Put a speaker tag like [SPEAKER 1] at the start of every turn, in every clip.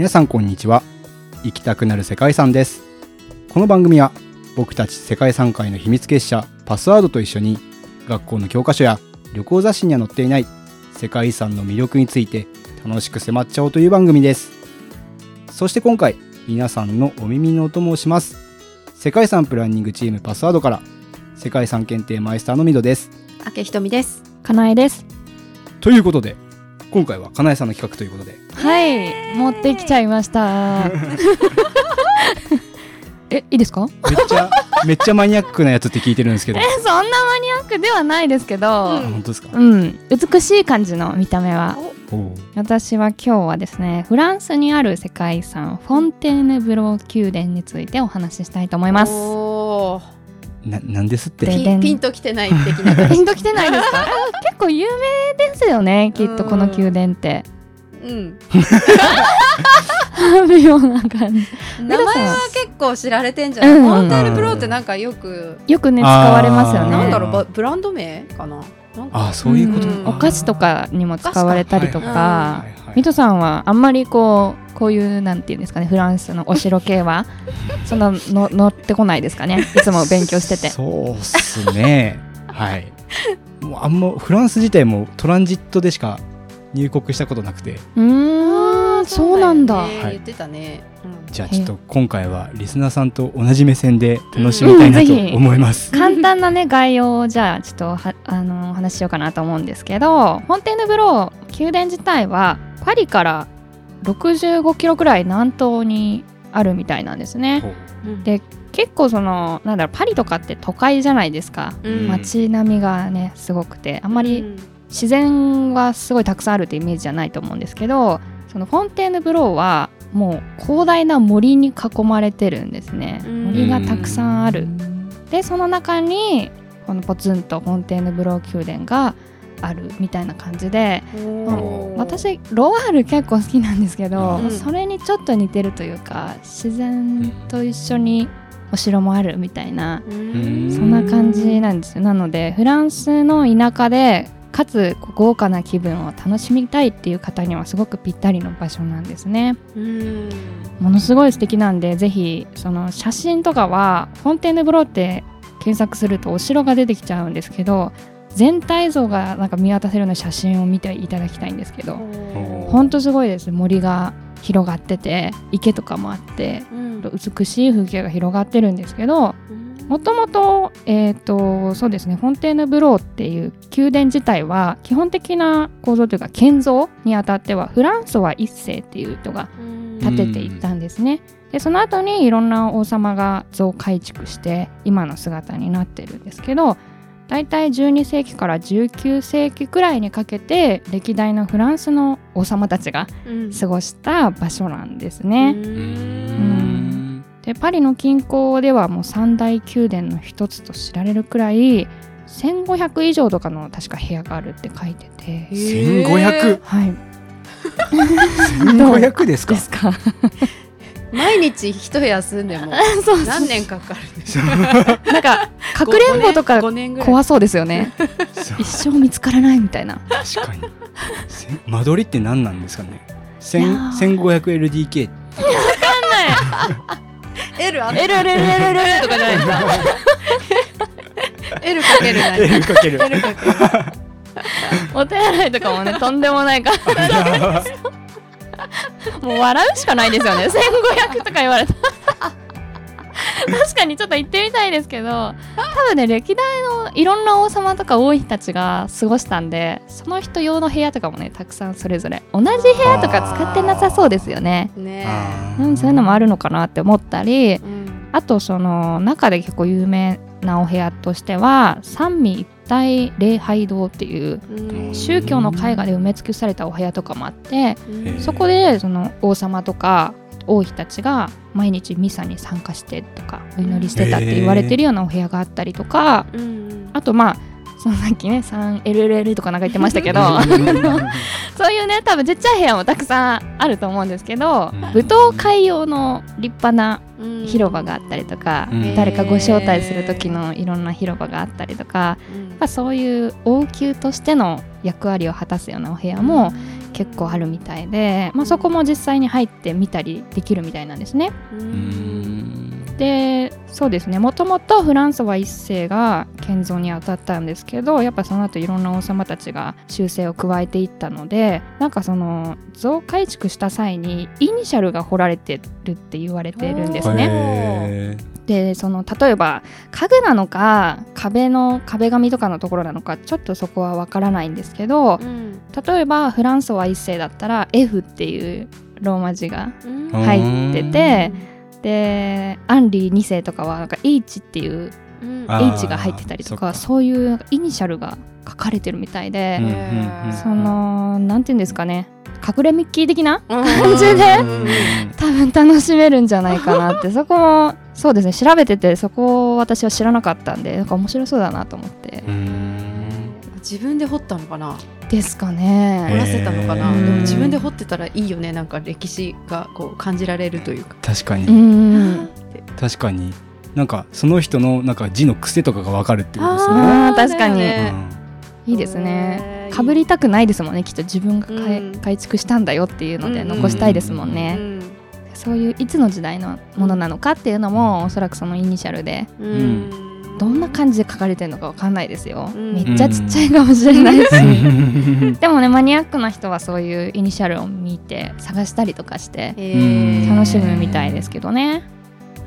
[SPEAKER 1] 皆さんこんにちは。行きたくなる世界遺産です。この番組は僕たち世界遺産会の秘密結社パスワードと一緒に学校の教科書や旅行雑誌には載っていない世界遺産の魅力について楽しく迫っちゃおうという番組です。そして今回皆さんのお耳のお供をします。世界遺産プランニングチームパスワードから世界遺産検定マイスターのミドです。
[SPEAKER 2] 明ひとみです。
[SPEAKER 3] かなえです。
[SPEAKER 1] ということで今回はかなえさんの企画ということで。
[SPEAKER 3] はい、持ってきちゃいました。え、いいですか？
[SPEAKER 1] めっちゃめっちゃマニアックなやつって聞いてるんですけど。
[SPEAKER 3] え、そんなマニアックではないですけど、
[SPEAKER 1] あ本当ですか、
[SPEAKER 3] うん、美しい感じの見た目は。私は今日はですね、フランスにある世界遺産フォンテーヌブロー宮殿についてお話ししたいと思います。
[SPEAKER 2] おー
[SPEAKER 1] ななんですって？
[SPEAKER 2] ピンピンときてない的な感じ。
[SPEAKER 3] ピンときてないですか？結構有名ですよね、きっとこの宮殿って。
[SPEAKER 2] うん。
[SPEAKER 3] 微妙な感じ。
[SPEAKER 2] 名前は結構知られてんじゃない？
[SPEAKER 3] うん
[SPEAKER 2] フォンテーヌブローってなんかよく、
[SPEAKER 3] よくね使われますよね。
[SPEAKER 2] なんだろうばブランド名かな？
[SPEAKER 1] あそういうこと、
[SPEAKER 2] うん
[SPEAKER 3] お菓子とかにも使われたりと
[SPEAKER 2] お菓子
[SPEAKER 3] か
[SPEAKER 1] はいはい
[SPEAKER 3] ミトさんはあんまりこうこういうなんていうんですかねフランスのお城系は そんなの乗ってこないですかねいつも勉強してて。
[SPEAKER 1] そうっすね。はい。もうあんまフランス自体もトランジットでしか入国したことなくて。
[SPEAKER 3] うーんそうなんだ。
[SPEAKER 1] はい。
[SPEAKER 2] 言ってたね。うん。
[SPEAKER 1] じゃあちょっと今回はリスナーさんと同じ目線で楽しみたいなと思います、
[SPEAKER 3] 簡単なね概要をじゃあちょっとはあのお話ししようかなと思うんですけどフォンテーヌブロー宮殿自体はパリから65キロくらい南東にあるみたいなんですね。で結構そのなんだろうパリとかって都会じゃないですか、
[SPEAKER 2] うん。
[SPEAKER 3] 街並みがねすごくて。あんまり
[SPEAKER 2] うん。
[SPEAKER 3] 自然がすごいたくさんあるってイメージじゃないと思うんですけどそのフォンテーヌブローはもう広大な森に囲まれてるんですね。
[SPEAKER 2] うん。
[SPEAKER 3] 森がたくさんある。でその中にこのポツンとフォンテーヌブロー宮殿があるみたいな感じで私ロワール結構好きなんですけど、
[SPEAKER 2] うん。
[SPEAKER 3] それにちょっと似てるというか自然と一緒にお城もあるみたいな
[SPEAKER 2] うん。
[SPEAKER 3] そんな感じなんですよ。なのでフランスの田舎でかつ豪華な気分を楽しみたいっていう方にはすごくぴったりの場所なんですね。
[SPEAKER 2] うん。
[SPEAKER 3] ものすごい素敵なんでぜひその写真とかはフォンテーヌブローって検索するとお城が出てきちゃうんですけど全体像がなんか見渡せるような写真を見ていただきたいんですけどほんとすごいです。森が広がってて池とかもあって
[SPEAKER 2] うん。
[SPEAKER 3] 美しい風景が広がってるんですけどもともと、えっ、と、そうですね、フォンテーヌブローっていう宮殿自体は、基本的な構造というか、建造にあたっては、フランソワ一世っていう人が建てていったんですね。で、その後にいろんな王様が増改築して、今の姿になってるんですけど、大体12世紀から19世紀くらいにかけて、歴代のフランスの王様たちが
[SPEAKER 2] うん。
[SPEAKER 3] 過ごした場所なんですね。
[SPEAKER 2] うん。
[SPEAKER 3] でパリの近郊ではもう三大宮殿の一つと知られるくらい1500以上とかの確か部屋があるって書いてて。
[SPEAKER 1] 1500
[SPEAKER 3] はい。
[SPEAKER 1] 1500ですか？
[SPEAKER 3] ですか
[SPEAKER 2] 毎日一部屋住んでも 何年かかる
[SPEAKER 3] なんかかくれんぼとか
[SPEAKER 2] 5年ぐらい。
[SPEAKER 3] 怖そうですよね。一生見つからないみたいな。
[SPEAKER 1] 確かに。せ間取りって何なんですかね？
[SPEAKER 3] いやー。
[SPEAKER 1] 1500LDK
[SPEAKER 2] L あ
[SPEAKER 3] L L L L L とかじゃないですか
[SPEAKER 2] ？L かける何
[SPEAKER 1] L かける。
[SPEAKER 2] L かける。
[SPEAKER 3] お手洗いとかもねとんでもないからもう笑うしかないですよね。1500とか言われた。確かにちょっと行ってみたいですけど多分ね歴代のいろんな王様とか王妃たちが過ごしたんでその人用の部屋とかもねたくさんそれぞれ。同じ部屋とか使ってなさそうですよね。
[SPEAKER 2] ね。
[SPEAKER 3] うん、そういうのもあるのかなって思ったり
[SPEAKER 2] うん。
[SPEAKER 3] あとその中で結構有名なお部屋としては三位一体礼拝堂っていう
[SPEAKER 2] うん。
[SPEAKER 3] 宗教の絵画で埋め尽くされたお部屋とかもあって
[SPEAKER 2] うん。
[SPEAKER 3] そこでその王様とか王妃たちが毎日ミサに参加してとかお祈りしてたって言われてるようなお部屋があったりとか
[SPEAKER 2] うん。
[SPEAKER 3] あとまあそのさっきね 3LLL とかなんか言ってましたけど そういうね多分ちっちゃい部屋もたくさんあると思うんですけど
[SPEAKER 1] うん。
[SPEAKER 3] 舞踏会用の立派な
[SPEAKER 2] うん
[SPEAKER 3] 広場があったりとか、
[SPEAKER 1] うん。
[SPEAKER 3] 誰かご招待する時のいろんな広場があったりとか、
[SPEAKER 2] うん。
[SPEAKER 3] まあ、そういう王宮としての役割を果たすようなお部屋も結構あるみたいで、まあ、そこも実際に入ってみたりできるみたいなんですね。
[SPEAKER 2] う
[SPEAKER 1] ん
[SPEAKER 3] でそうですね。もともとフランソワ一世が建造に当たったんですけどやっぱその後いろんな王様たちが修正を加えていったのでなんかその増改築した際にイニシャルが彫られてるって言われてるんですね。
[SPEAKER 1] へ
[SPEAKER 3] でその例えば家具なのか壁の壁紙とかのところなのかちょっとそこはわからないんですけど
[SPEAKER 2] ん。
[SPEAKER 3] 例えばフランソワ一世だったら F っていうローマ字が入っててでアンリー2世とかはなんか H っていう
[SPEAKER 2] うん。
[SPEAKER 3] H が入ってたりとか
[SPEAKER 1] そっか。
[SPEAKER 3] そういうイニシャルが書かれてるみたいで、そのなんていうんですかね隠れミッキー的な
[SPEAKER 2] 感
[SPEAKER 3] じで
[SPEAKER 2] うん。
[SPEAKER 3] 多分楽しめるんじゃないかなって。そこもそうですね調べててそこを私は知らなかったんでなんか面白そうだなと思って。
[SPEAKER 2] 自分で掘ったのかな？
[SPEAKER 3] ですか
[SPEAKER 2] 掘
[SPEAKER 3] ね
[SPEAKER 2] らせたのかな、
[SPEAKER 1] へー。
[SPEAKER 2] でも自分で掘ってたらいいよね。なんか歴史がこう感じられるというか。
[SPEAKER 1] 確かに、
[SPEAKER 3] うん。
[SPEAKER 1] 確かに。なんかその人のなんか字の癖とかがわかるってことですね。
[SPEAKER 3] 確かに。
[SPEAKER 2] だよね。
[SPEAKER 3] いいですね。かぶりたくないですもんねきっと自分が
[SPEAKER 2] うん。
[SPEAKER 3] 改築したんだよっていうので
[SPEAKER 2] うん。
[SPEAKER 3] 残したいですもんね、
[SPEAKER 2] うん。
[SPEAKER 3] そういういつの時代のものなのかっていうのもおそらくそのイニシャルで。
[SPEAKER 2] うん
[SPEAKER 3] どんな感じで書かれてるのかわかんないですよ、
[SPEAKER 2] うん。
[SPEAKER 3] めっちゃちっちゃいかもしれないし、でもねマニアックな人はそういうイニシャルを見て探したりとかして楽しむみたいですけどね。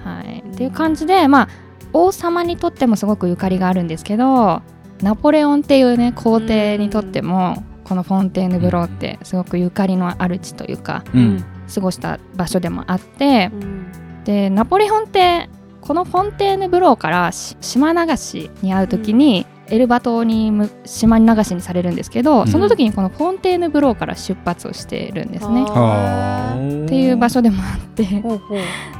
[SPEAKER 3] はい、っていう感じでまあ王様にとってもすごくゆかりがあるんですけどナポレオンっていうね皇帝にとってもこのフォンテーヌブローってすごくゆかりのある地というか
[SPEAKER 1] うん。
[SPEAKER 3] 過ごした場所でもあって
[SPEAKER 2] うん。
[SPEAKER 3] でナポレオンってこのフォンテーヌブローからし島流しにあう時に、エルバ島にむ島に流しにされるんですけど、
[SPEAKER 1] うん。
[SPEAKER 3] その時にこのフォンテーヌブローから出発をしてるんですね。
[SPEAKER 1] はあ
[SPEAKER 3] っていう場所でもあって。
[SPEAKER 2] ほうほう。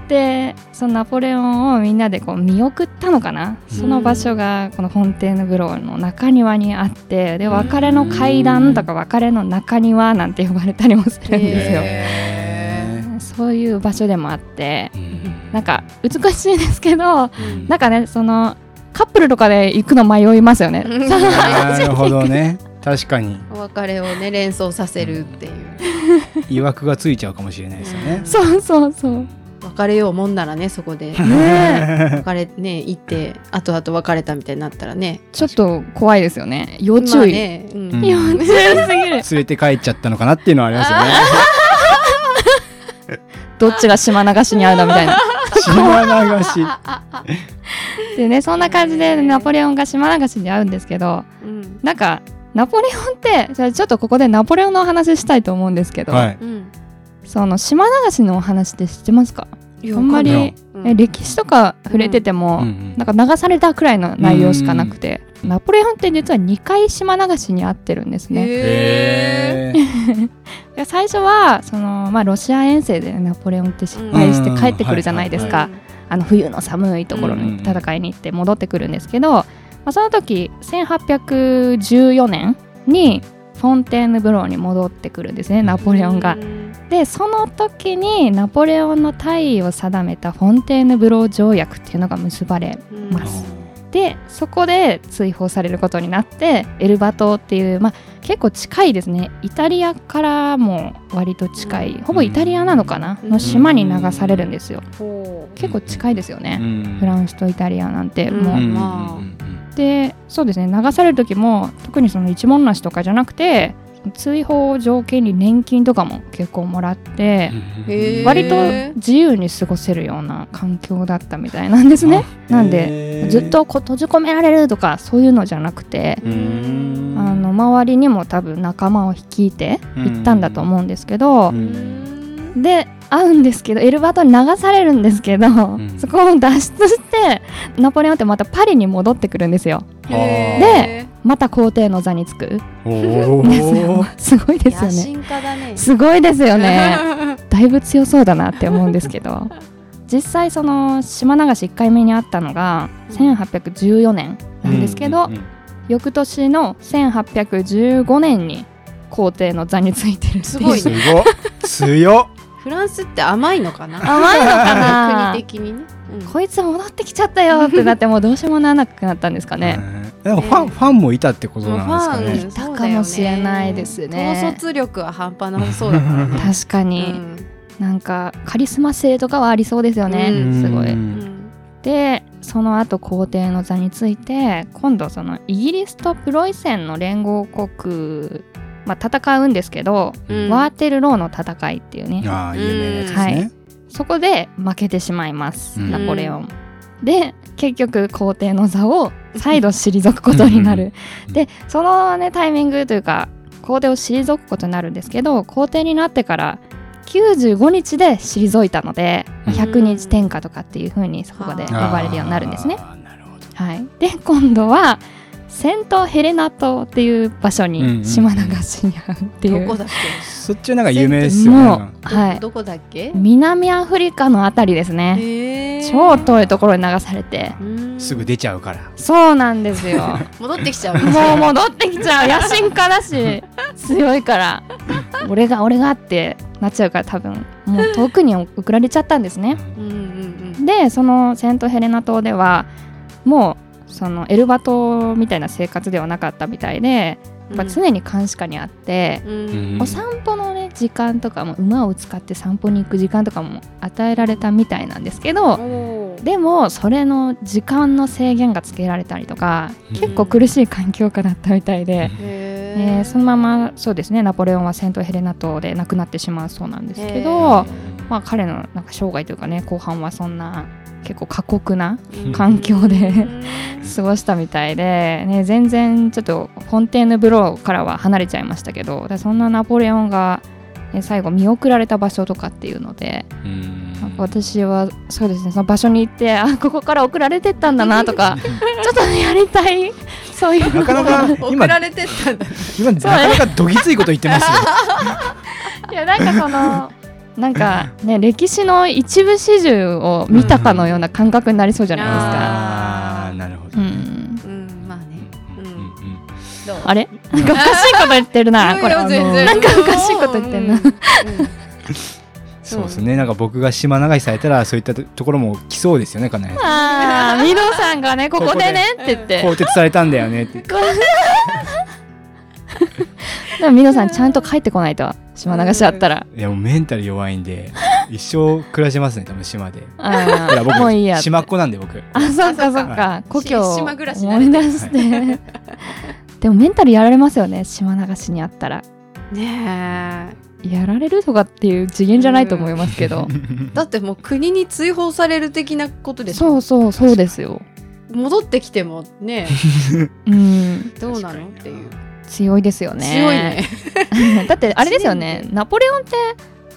[SPEAKER 3] でそのナポレオンをみんなでこう見送ったのかな、
[SPEAKER 1] うん。
[SPEAKER 3] その場所がこのフォンテーヌブローの中庭にあってで別れの階段とか別れの中庭なんて呼ばれたりもするんですよ。
[SPEAKER 1] へ
[SPEAKER 3] そういう場所でもあって
[SPEAKER 1] ーうん。
[SPEAKER 3] なんか美しいですけど
[SPEAKER 2] うん
[SPEAKER 3] なんかねそのカップルとかで行くの迷いますよね。
[SPEAKER 1] なるほどね確かに
[SPEAKER 2] お別れをね連想させるっていう
[SPEAKER 1] いわくがついちゃうかもしれないですよね。
[SPEAKER 3] そうそうそう。
[SPEAKER 2] 別れようもんならねそこで
[SPEAKER 3] ね
[SPEAKER 2] 別れね行って後々別れたみたいになったらね
[SPEAKER 3] ちょっと怖いですよね。要注意。
[SPEAKER 2] まあねうん
[SPEAKER 1] うん
[SPEAKER 3] 要注意すぎる。
[SPEAKER 1] 連れて帰っちゃったのかなっていうのはありますよね。
[SPEAKER 3] どっちが島流しに合うだみたいな。
[SPEAKER 1] 島流し。
[SPEAKER 3] でねそんな感じでナポレオンが島流しに合うんですけど
[SPEAKER 2] うん。
[SPEAKER 3] なんかナポレオンってじゃあちょっとここでナポレオンのお話ししたいと思うんですけど、
[SPEAKER 1] はい。
[SPEAKER 2] うん。
[SPEAKER 3] その島流しのお話って知ってますか、あんまり
[SPEAKER 2] うん
[SPEAKER 3] え歴史とか触れてても、
[SPEAKER 1] うんうん。
[SPEAKER 3] なんか流されたくらいの内容しかなくて、ナポレオンって実は2回島流しに合ってるんですね。最初はその、まあ、ロシア遠征でナポレオンって失敗して帰ってくるじゃないですか、あの冬の寒いところに戦いに行って戻ってくるんですけど、まあ、その時1814年にフォンテーヌブローに戻ってくるんですねナポレオンが。でその時にナポレオンの退位を定めたフォンテーヌブロー条約っていうのが結ばれますでそこで追放されることになってエルバ島っていう、まあ、結構近いですね。イタリアからも割と近い、
[SPEAKER 2] うん。
[SPEAKER 3] ほぼイタリアなのかな、
[SPEAKER 2] うん。
[SPEAKER 3] の島に流されるんですよ。
[SPEAKER 2] ほ
[SPEAKER 3] 結構近いですよね、
[SPEAKER 1] うん。
[SPEAKER 3] フランスとイタリアなんてもう、
[SPEAKER 2] まあ
[SPEAKER 1] うん。
[SPEAKER 3] でそうですね。流される時も特にその一文なしとかじゃなくて追放を条件に年金とかも結構もらって、割と自由に過ごせるような環境だったみたいなんですね。なんでずっとこう閉じ込められるとかそういうのじゃなくて、あの周りにも多分仲間を率いて行ったんだと思うんですけど、
[SPEAKER 1] うん。
[SPEAKER 3] で会うんですけどエルバトに流されるんですけど、
[SPEAKER 1] ん。
[SPEAKER 3] そこを脱出してナポレオンってまたパリに戻ってくるんですよ。
[SPEAKER 2] へ
[SPEAKER 3] また皇帝の座につく。すごいですよね。すごいですよね。だいぶ強そうだなって思うんですけど。実際その島流し1回目にあったのが1814年なんですけど、
[SPEAKER 1] うんうん
[SPEAKER 3] 翌年の1815年に皇帝の座についてるっていう。
[SPEAKER 2] すごいね。
[SPEAKER 1] すごっ。強っ。
[SPEAKER 2] フランスって甘いのかな？
[SPEAKER 3] 甘いのかな？
[SPEAKER 2] 国的にね。うん。
[SPEAKER 3] こいつ戻ってきちゃったよってなってもうどうしようもならなくなったんですかね。
[SPEAKER 1] ファン、ファンもいたってことなんですかね。
[SPEAKER 2] もうファン
[SPEAKER 3] いたかもしれないですね。
[SPEAKER 2] 統率力は半端なさそうだからね。
[SPEAKER 3] 確かに、
[SPEAKER 2] うん。
[SPEAKER 3] なんかカリスマ性とかはありそうですよね、
[SPEAKER 2] うん。
[SPEAKER 3] すごい。
[SPEAKER 1] うん。
[SPEAKER 3] でその後皇帝の座について今度そのイギリスとプロイセンの連合国、まあ、戦うんですけど、
[SPEAKER 2] うん。
[SPEAKER 3] ワーテルローの戦いっていうね。
[SPEAKER 1] ああ有名なやつです
[SPEAKER 3] は
[SPEAKER 1] ね
[SPEAKER 3] い。そこで負けてしまいます、
[SPEAKER 1] うん。
[SPEAKER 3] ナポレオン。で結局皇帝の座を再度退くことになる。
[SPEAKER 1] うん
[SPEAKER 3] でそのねタイミングというか皇帝を退くことになるんですけど皇帝になってから95日で退いたので、
[SPEAKER 1] うん
[SPEAKER 3] 100日天下とかっていう風にそこで呼ばれるようになるんですね。はい、で今度はセントヘレナ島っていう場所
[SPEAKER 1] うんうん
[SPEAKER 3] に島流しに会うっていう、
[SPEAKER 2] どこだっ
[SPEAKER 1] そっちはなんか有名ですよね。
[SPEAKER 3] もう
[SPEAKER 2] け、
[SPEAKER 3] はい。
[SPEAKER 2] どこだっけ？
[SPEAKER 3] 南アフリカのあたりですね。超遠いところに流されて。
[SPEAKER 2] うん。
[SPEAKER 1] すぐ出ちゃうから
[SPEAKER 3] そうなんですよ。
[SPEAKER 2] 戻ってきちゃう。
[SPEAKER 3] もう戻ってきちゃう。野心家だし 強いから。俺が俺がってなっちゃうから多分。もう遠くに送られちゃったんですね。
[SPEAKER 2] うんうん。
[SPEAKER 3] でそのセントヘレナ島ではもうそのエルバ島みたいな生活ではなかったみたいで
[SPEAKER 2] うん。
[SPEAKER 3] やっぱ常に監視下にあって、
[SPEAKER 2] うん。
[SPEAKER 1] うん
[SPEAKER 3] お散歩のね時間とかも馬を使って散歩に行く時間とかも与えられたみたいなんですけどでもそれの時間の制限がつけられたりとか
[SPEAKER 1] うん。
[SPEAKER 3] 結構苦しい環境下だったみたいで、
[SPEAKER 2] へー。
[SPEAKER 3] えーそのままそうですねナポレオンはセントヘレナ島で亡くなってしまうそうなんですけ
[SPEAKER 2] へ
[SPEAKER 3] ど
[SPEAKER 2] ー、
[SPEAKER 3] まあ、彼のなんか生涯というかね後半はそんな結構過酷な
[SPEAKER 2] うん。
[SPEAKER 3] 環境で
[SPEAKER 2] うん。
[SPEAKER 3] 過ごしたみたいで、ね、全然ちょっとフォンテーヌブローからは離れちゃいましたけどでそんなナポレオンが、ね最後見送られた場所とかっていうので、私はそうですねその場所に行ってあここから送られてったんだな とかちょっとねやりたいそういう。
[SPEAKER 1] なかなか
[SPEAKER 2] 送
[SPEAKER 1] 今
[SPEAKER 2] られてったんだ。
[SPEAKER 1] 今なかなかどぎついこと言ってますよ。
[SPEAKER 3] いやなんかそのなんか ね歴史の一部始終を見たかのような感覚になりそうじゃないですか。
[SPEAKER 1] ああなるほど
[SPEAKER 3] うん、
[SPEAKER 2] うんまあね。うん。
[SPEAKER 3] あれ？なんかおかしいこと言ってるな。これ。なんかおかしいこと言ってんな。
[SPEAKER 2] ううん。
[SPEAKER 1] そうですね。なんか僕が島流しされたらそういったところも来そうですよねかなり
[SPEAKER 3] ああ、ミノさんがね、ここでねって言って。
[SPEAKER 1] 更迭されたんだよねって
[SPEAKER 3] でもミノさんちゃんと帰ってこないと、島流しあったら。
[SPEAKER 1] いやもうメンタル弱いんで 一生暮らしますね多分島で。
[SPEAKER 3] ああ、もういいや。
[SPEAKER 1] 島っ子なんで僕。
[SPEAKER 3] あ、そっかそっ
[SPEAKER 1] は
[SPEAKER 3] か。故郷を
[SPEAKER 2] 島暮らし
[SPEAKER 3] 思い出して。でもメンタルやられますよね、島流しにあったら。
[SPEAKER 2] ね
[SPEAKER 3] やられるとかっていう次元じゃないと思いますけど。
[SPEAKER 2] え だってもう国に追放される的なことでしょ
[SPEAKER 3] そうそう、そうですよ。
[SPEAKER 2] 戻ってきてもね。
[SPEAKER 3] うん、
[SPEAKER 2] どうなの？っていう
[SPEAKER 3] 強いですよね。
[SPEAKER 2] 強いね。
[SPEAKER 3] だってあれですよね。ナポレオンって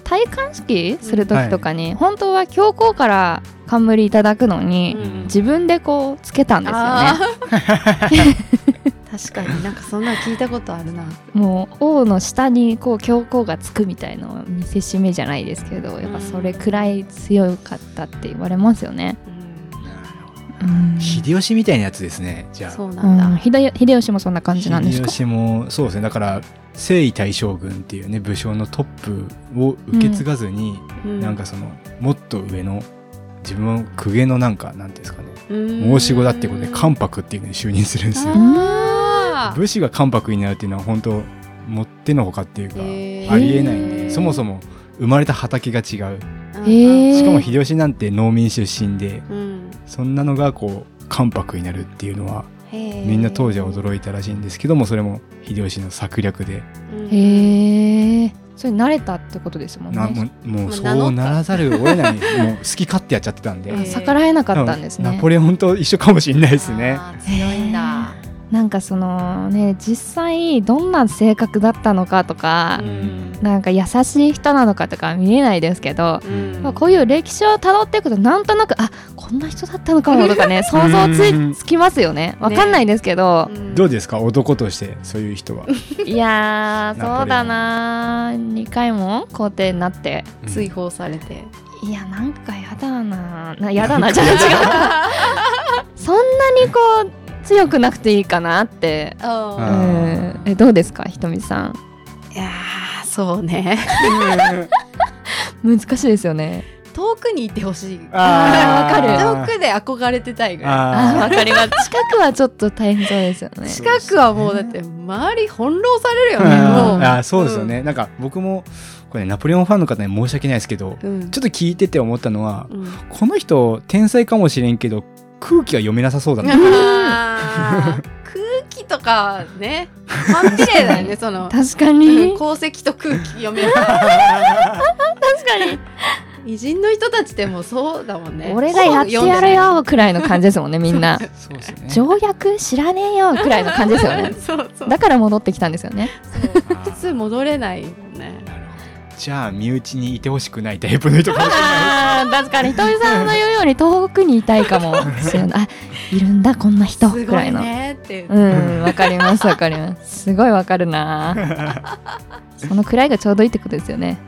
[SPEAKER 3] 戴冠式する時とかに、本当は教皇から冠いただくのに、
[SPEAKER 2] うん
[SPEAKER 3] 自分でこうつけたんですよね。
[SPEAKER 2] 確かになんかそんなの聞いたことあるな。
[SPEAKER 3] もう王の下にこう教皇がつくみたいの見せしめじゃないですけどやっぱそれくらい強かったって言われますよね、うん
[SPEAKER 1] 秀吉みたいなやつですね。じゃあ。
[SPEAKER 2] そうな
[SPEAKER 3] うん
[SPEAKER 2] だ。
[SPEAKER 3] ん。秀秀吉もそんな感じなんですか？
[SPEAKER 1] 秀吉もそうですね。だから征夷大将軍っていうね武将のトップを受け継がずに、
[SPEAKER 2] うん。
[SPEAKER 1] なんかそのもっと上の自分の公家のなんかなんていうんですかね。
[SPEAKER 2] 申
[SPEAKER 1] 申し子だってことで関白っていうのに就任するんですよ。武士が関白になるっていうのは本当もってのほかっていうかありえないん
[SPEAKER 3] へ
[SPEAKER 1] で
[SPEAKER 3] ー
[SPEAKER 1] そもそも生まれた畑が違う。しかも秀吉なんて農民出身で
[SPEAKER 2] うん
[SPEAKER 1] そんなのがこう関白になるっていうのはみんな当時は驚いたらしいんですけどもそれも秀吉の策略で。
[SPEAKER 2] うん
[SPEAKER 3] へえそれ慣れたってことですもん
[SPEAKER 1] な
[SPEAKER 3] ね
[SPEAKER 1] もうもうそうならざるを得ない。もう好き勝手やっちゃってたんで。
[SPEAKER 3] 逆らえなかったんですね。
[SPEAKER 1] ナポレオンと一緒かもしれないですね。
[SPEAKER 2] 強いんだ。
[SPEAKER 3] なんかそのね実際どんな性格だったのかとか、
[SPEAKER 2] うん。
[SPEAKER 3] なんか優しい人なのかとか見えないですけど、
[SPEAKER 2] うん。
[SPEAKER 3] まあ、こういう歴史をたどっていくとなんとなくあこんな人だったのかもとかね想像つつきますよね。わかんないですけど、
[SPEAKER 2] うん。
[SPEAKER 1] どうですか？男としてそういう人は。
[SPEAKER 3] いやそうだな2回も皇帝になって
[SPEAKER 2] 追放されて。
[SPEAKER 3] いやなんかやだななやだなじゃあ違う そんなにこう強くなくていいかなって。うん。えどうですかひとみさん？
[SPEAKER 2] いやーそうね。
[SPEAKER 3] 難しいですよね。
[SPEAKER 2] 遠くにいてほしい。
[SPEAKER 3] あー。わかる。
[SPEAKER 2] 遠くで憧れてたいぐらい。
[SPEAKER 3] あ
[SPEAKER 1] あ
[SPEAKER 3] わかります。近くはちょっと大変そうですよね。
[SPEAKER 2] 近くはもうだって周り翻弄されるよね
[SPEAKER 1] ー
[SPEAKER 2] もう。
[SPEAKER 1] あーそうですよね、なんか僕もこれ、ナポレオンファンの方に申し訳ないですけど
[SPEAKER 2] うん。
[SPEAKER 1] ちょっと聞いてて思ったのは
[SPEAKER 2] うん。
[SPEAKER 1] この人天才かもしれんけど空気が読めなさそうだな。
[SPEAKER 2] あー空気とかね。反比例だよね その
[SPEAKER 3] 確か
[SPEAKER 2] うん
[SPEAKER 3] に
[SPEAKER 2] 鉱石と空気読めない
[SPEAKER 3] 確かに。
[SPEAKER 2] 偉人の人たちってもうそうだもんね。
[SPEAKER 3] 俺がやってやるよくらいの感じですもんねみんな。
[SPEAKER 1] そうですよね。
[SPEAKER 3] 条約知らねえよくらいの感じですよね。
[SPEAKER 2] そうそう。
[SPEAKER 3] だから戻ってきたんですよね。
[SPEAKER 2] 普通戻れない
[SPEAKER 1] じゃあ身内にいてほしくないタイプの人かもしれない。
[SPEAKER 3] 確かにひとりさんの言うように遠くにいたいかもしれない。あいるんだこんな人。
[SPEAKER 2] すごい
[SPEAKER 3] くらいの。
[SPEAKER 2] ねっていう
[SPEAKER 3] うんわかりますわかります。すごいわかるな。そのくらいがちょうどいいってことですよね。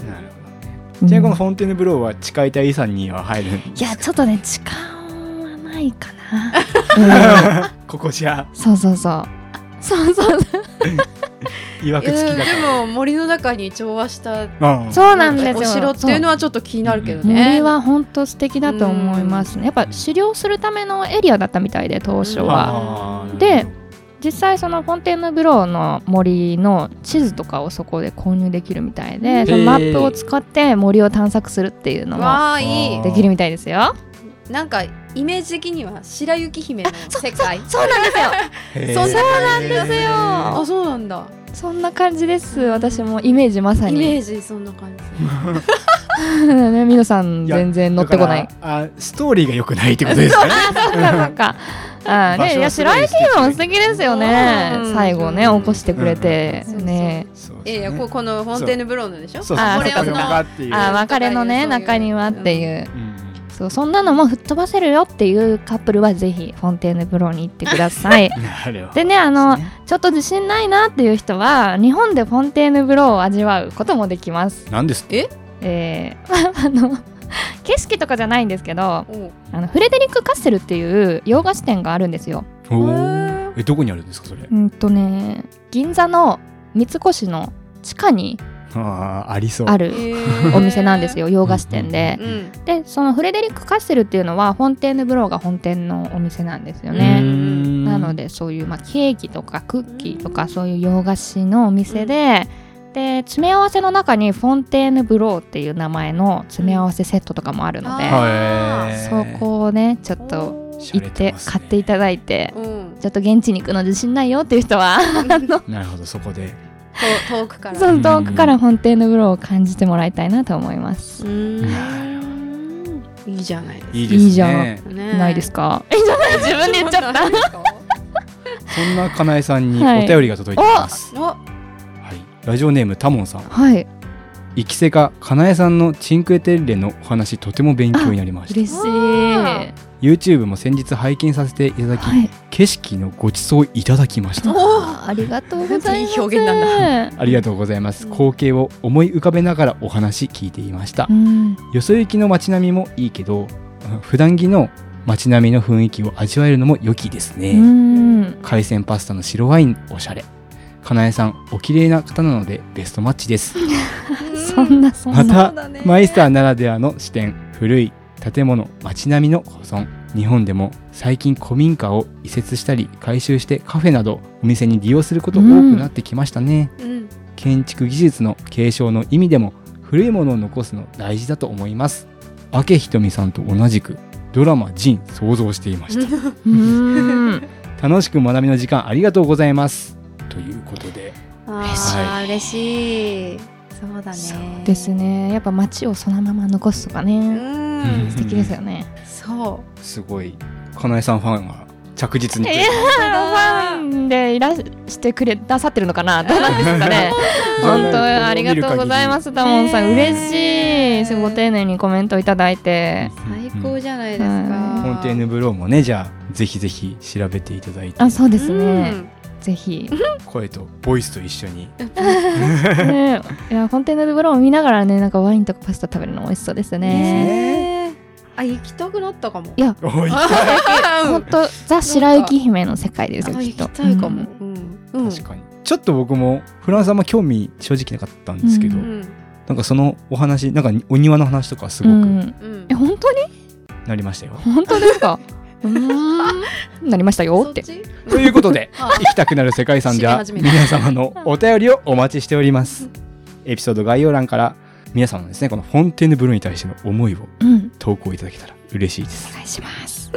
[SPEAKER 2] うん
[SPEAKER 1] なるほどね。ちなみにこのフォンテーヌブローは地下遺産には入るん
[SPEAKER 3] いやちょっとね時間はないかな、うん、
[SPEAKER 1] ここじゃ。
[SPEAKER 3] そうそう。そうそうそう
[SPEAKER 1] いわくつきだか
[SPEAKER 2] も森の中に調和した
[SPEAKER 3] そうなんですよ。
[SPEAKER 2] お城っていうのはちょっと気になるけどね。
[SPEAKER 3] 森は本当素敵だと思いますね。やっぱ狩猟するためのエリアだったみたいで当初は。で実際そのフォンテーヌブローの森の地図とかをそこで購入できるみたいで、
[SPEAKER 2] うん。
[SPEAKER 3] そのマップを使って森を探索するっていうのも
[SPEAKER 2] わあいい。
[SPEAKER 3] できるみたいですよ。
[SPEAKER 2] なんかイメージ的には白雪姫の世界。
[SPEAKER 3] そうなんですよ。
[SPEAKER 2] そんな感じです
[SPEAKER 3] よ。
[SPEAKER 2] あそうなんだ。
[SPEAKER 3] そんな感じです。私もイメージまさ
[SPEAKER 2] イメ
[SPEAKER 3] に。
[SPEAKER 2] ージそんな感じ。
[SPEAKER 3] ね、みのさん全然乗ってこない。
[SPEAKER 1] あストーリーが良くないってことです かね。
[SPEAKER 3] そうかそうか。あーね、いや白雪姫も素敵ですよね。
[SPEAKER 2] う。ん。
[SPEAKER 3] 最後ね起こしてくれて。
[SPEAKER 2] うん。
[SPEAKER 3] ね。
[SPEAKER 1] そう
[SPEAKER 2] いやいやここのフォンテーヌブローのでしょ？
[SPEAKER 1] そうそ
[SPEAKER 3] う。かそうあー別れのね中庭っていう。
[SPEAKER 1] うん
[SPEAKER 3] そうそんなのも吹っ飛ばせるよっていうカップルはぜひフォンテーヌブローに行ってください。でねあの
[SPEAKER 1] ね。
[SPEAKER 3] ちょっと自信ないなっていう人は日本でフォンテーヌブローを味わうこともできます。
[SPEAKER 1] 何です
[SPEAKER 2] え？
[SPEAKER 3] えー、あの景色とかじゃないんですけどあのフレデリック・カッセルっていう洋菓子店があるんですよ。
[SPEAKER 1] えどこにあるんですかそれ？
[SPEAKER 3] うんとね銀座の三越の地下に
[SPEAKER 1] あーありそう。
[SPEAKER 3] ある。お店なんです
[SPEAKER 2] よ
[SPEAKER 3] よ洋菓子店で。
[SPEAKER 2] うん
[SPEAKER 3] でそのフレデリック・カッセルっていうのはフォンテーヌブローが本店のお店なんですよね。
[SPEAKER 1] ん。
[SPEAKER 3] なのでそういう、まあ、ケーキとかクッキーとかそういう洋菓子のお店で、で詰め合わせの中にフォンテーヌブローっていう名前の詰め合わせセットとかもあるので、そこをねちょっと
[SPEAKER 1] 洒
[SPEAKER 3] 行って買っていただいて
[SPEAKER 2] うん。
[SPEAKER 3] ちょっと現地に行くの自信ないよっていう人は
[SPEAKER 1] なるほどそこで。
[SPEAKER 2] と 遠くから。
[SPEAKER 3] その遠くからフォンテーヌブローを感じてもらいたいなと思います。
[SPEAKER 2] いいじゃないですか。
[SPEAKER 1] いいですね。
[SPEAKER 3] いいじゃないですか？いいじゃない？自分で言っちゃった。
[SPEAKER 2] た
[SPEAKER 1] そんなかなえさんに
[SPEAKER 3] はい。
[SPEAKER 1] お便りが届いています、
[SPEAKER 2] お
[SPEAKER 1] はい、ラジオネームタモンさん。
[SPEAKER 3] はい。
[SPEAKER 1] 生きせかかなえさんのチンクエテッレのお話とても勉強になりました。
[SPEAKER 3] 嬉しい。
[SPEAKER 2] あ
[SPEAKER 1] YouTube も先日拝見させていただき、
[SPEAKER 3] はい。
[SPEAKER 1] 景色のごちそういただきました
[SPEAKER 2] お
[SPEAKER 3] あありがとうございます。
[SPEAKER 2] いい表現なん
[SPEAKER 1] ありがとうございます
[SPEAKER 2] うん
[SPEAKER 1] 光景を思い浮かべながらお話聞いていました
[SPEAKER 3] うん。
[SPEAKER 1] よそ行きの街並みもいいけど普段着の街並みの雰囲気を味わえるのも良きですね、
[SPEAKER 3] うん。
[SPEAKER 1] 海鮮パスタの白ワインおしゃれかなえさんお綺麗な方なのでベストマッチです
[SPEAKER 3] そんなそんな。
[SPEAKER 1] またマイスターならではの視点古い建物街並みの保存。日本でも最近古民家を移設したり改修してカフェなどお店に利用すること多くなってきましたね、
[SPEAKER 2] うん
[SPEAKER 1] 建築技術の継承の意味でも古いものを残すの大事だと思います。明ひとみさんと同じくドラマ「ジン」想像していました。
[SPEAKER 3] うん。
[SPEAKER 1] 楽しく学びの時間ありがとうございます。ということで。
[SPEAKER 2] あー嬉しい。そうだね。
[SPEAKER 3] そうですね。やっぱ街をそのまま残すとか
[SPEAKER 2] う
[SPEAKER 3] ね。
[SPEAKER 2] ん
[SPEAKER 3] 素敵ですよね。
[SPEAKER 2] そ
[SPEAKER 1] すごいかなえさんファンが着実に
[SPEAKER 3] えー、ファンでいらしてくれなさってるのかな？どうなんですかね。本当ありがとうございます、タモンさん。
[SPEAKER 2] ね
[SPEAKER 3] 嬉しい。すごい丁寧にコメントいただいて。
[SPEAKER 2] う最高じゃないです
[SPEAKER 3] うん
[SPEAKER 2] か
[SPEAKER 1] フォンテーヌブローもねじゃあぜひぜひ調べていただいて
[SPEAKER 3] あ、そうです
[SPEAKER 2] う
[SPEAKER 3] ね。
[SPEAKER 2] ん
[SPEAKER 3] ぜひ。
[SPEAKER 1] 声とボイスと一緒に
[SPEAKER 3] ね、いや、フォンテーヌ・ド・ブローを見ながらね、なんかワインとかパスタ食べるの美味しそうですね。
[SPEAKER 2] ねあ行きたくなったかも。
[SPEAKER 3] いや、本当 ザ・白雪姫の世界ですよ、きっと。
[SPEAKER 2] きたいかも。
[SPEAKER 3] うん。
[SPEAKER 1] 確かに。ちょっと僕もフランスあんま興味正直なかったんですけど、
[SPEAKER 3] う
[SPEAKER 2] うん。
[SPEAKER 1] なんかそのお話なんかお庭の話とかすごく
[SPEAKER 3] うん。
[SPEAKER 2] うん。
[SPEAKER 3] え本当に？
[SPEAKER 1] なりましたよ。
[SPEAKER 3] 本当ですか？うーん。なりましたよって。
[SPEAKER 1] ということで
[SPEAKER 2] あ
[SPEAKER 1] 行きたくなる世界遺産では
[SPEAKER 2] 締め始めた。
[SPEAKER 1] 皆様のお便りをお待ちしております。エピソード概要欄から皆様のですねこのフォンテーヌブルーに対しての思いを
[SPEAKER 3] うん
[SPEAKER 1] 投稿いただけたら嬉しいです
[SPEAKER 3] お。願いします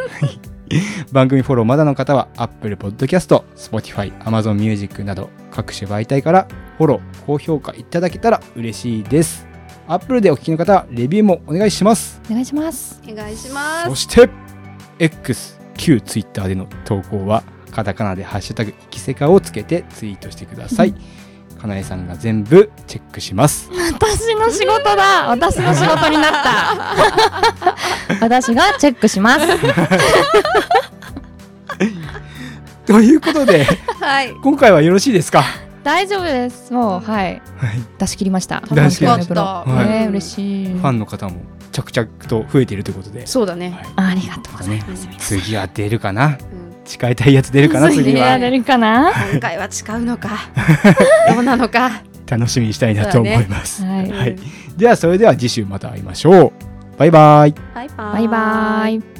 [SPEAKER 1] 番組フォローまだの方は Apple Podcast、Spotify、Amazon Music など各種媒体からフォロー、高評価いただけたら嬉しいです。Apple でお聞きの方はレビューもお願いします。
[SPEAKER 3] お願いします
[SPEAKER 2] お願いします
[SPEAKER 1] そして X、旧 Twitter での投稿はカタカナでハッシュタグイキセカをつけてツイートしてください。かなえさんが全部チェックします。
[SPEAKER 3] 私の仕事だ。私の仕事になった。私がチェックします。
[SPEAKER 1] ということで
[SPEAKER 2] はい。
[SPEAKER 1] 今回はよろしいですか？
[SPEAKER 3] 大丈夫です。もうはい。
[SPEAKER 1] はい。
[SPEAKER 3] 出し切りました。
[SPEAKER 1] 出し切りま
[SPEAKER 2] した。
[SPEAKER 3] フ
[SPEAKER 1] はい。
[SPEAKER 3] ね嬉しい。
[SPEAKER 1] ファンの方も着々と増えているということで。
[SPEAKER 2] そうだね。
[SPEAKER 1] はい。
[SPEAKER 3] ありがとうございます。
[SPEAKER 1] ね、次は出るかな。
[SPEAKER 2] うん
[SPEAKER 1] 誓いたいやつ出るかな次
[SPEAKER 3] 次は。
[SPEAKER 1] は
[SPEAKER 3] 出るかな？
[SPEAKER 2] 今回は誓うのか？どうなのか？
[SPEAKER 1] 楽しみにしたいなと思います、
[SPEAKER 3] はい。
[SPEAKER 1] はい、ではそれでは次週また会いましょう。バイバイ。
[SPEAKER 2] バイバ
[SPEAKER 3] バイバイ